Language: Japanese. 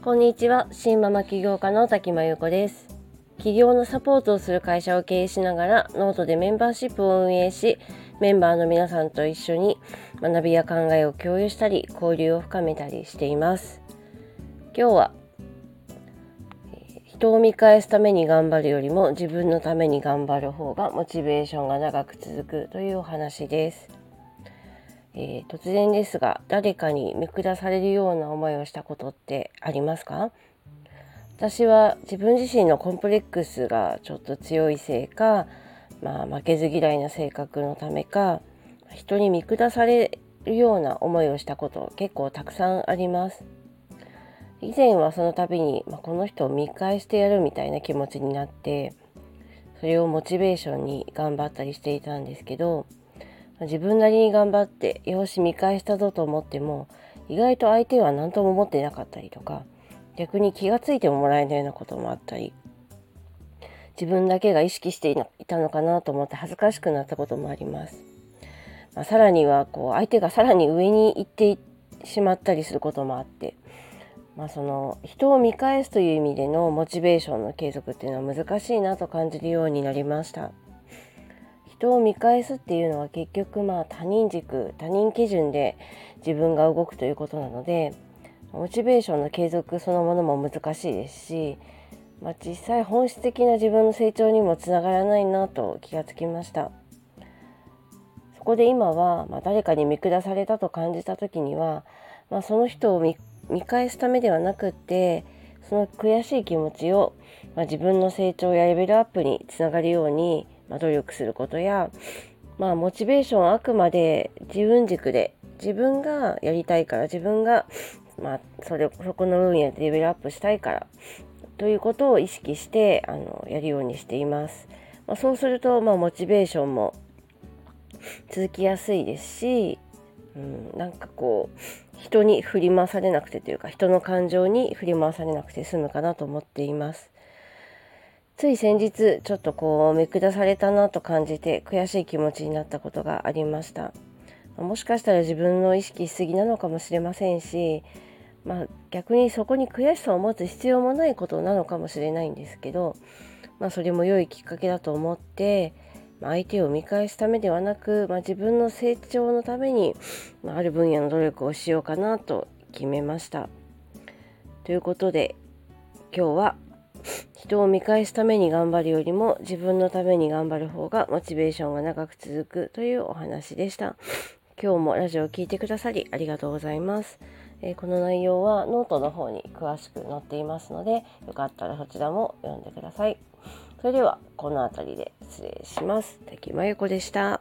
こんにちは。新ママ起業家の滝真由子です。起業のサポートをする会社を経営しながらノートでメンバーシップを運営しメンバーの皆さんと一緒に学びや考えを共有したり交流を深めたりしています。今日は人を見返すために頑張るよりも自分のために頑張る方がモチベーションが長く続くというお話です、えー、突然ですが誰かに見下されるような思いをしたことってありますか？私は自分自身のコンプレックスがちょっと強いせいか、まあ、負けず嫌いな性格のためか人に見下されるような思いをしたこと結構たくさんあります。以前はその度に、まあ、この人を見返してやるみたいな気持ちになってそれをモチベーションに頑張ったりしていたんですけど自分なりに頑張ってよし見返したぞと思っても意外と相手は何とも思ってなかったりとか逆に気がついてももらえないようなこともあったり自分だけが意識していたのかなと思って恥ずかしくなったこともあります。まあ、さらにはこう相手がさらに上に行ってしまったりすることもあってまあ、その人を見返すという意味でのモチベーションの継続っていうのは難しいなと感じるようになりました人を見返すっていうのは結局まあ他人軸他人基準で自分が動くということなのでモチベーションの継続そのものも難しいですし、まあ、実際本質的な自分の成長にもつながらないなと気がつきました。そこで今は、まあ、誰かに見下されたと感じた時には、まあ、その人を見返すためではなくってその悔しい気持ちを、まあ、自分の成長やレベルアップにつながるように、まあ、努力することや、まあ、モチベーションはあくまで自分軸で自分がやりたいから自分が、まあ、それそこの分野でレベルアップしたいからということを意識してあのやるようにしています。まあ、そうすると、まあ、モチベーションも続きやすいですし、うん、なんかこう人に振り回されなくてというか人の感情に振り回されなくて済むかなと思っていますつい先日ちょっとこう見下されたなと感じて悔しい気持ちになったことがありましたもしかしたら自分の意識しすぎなのかもしれませんしまあ、逆にそこに悔しさを持つ必要もないことなのかもしれないんですけど、まあ、それも良いきっかけだと思って相手を見返すためではなく、まあ、自分の成長のために、まあ、ある分野の努力をしようかなと決めました。ということで今日は人を見返すために頑張るよりも自分のために頑張る方がモチベーションが長く続くというお話でした。今日もラジオを聴いてくださりありがとうございます。えー、この内容はノートの方に詳しく載っていますのでよかったらそちらも読んでください。それではこの辺りで失礼します。滝真由子でした。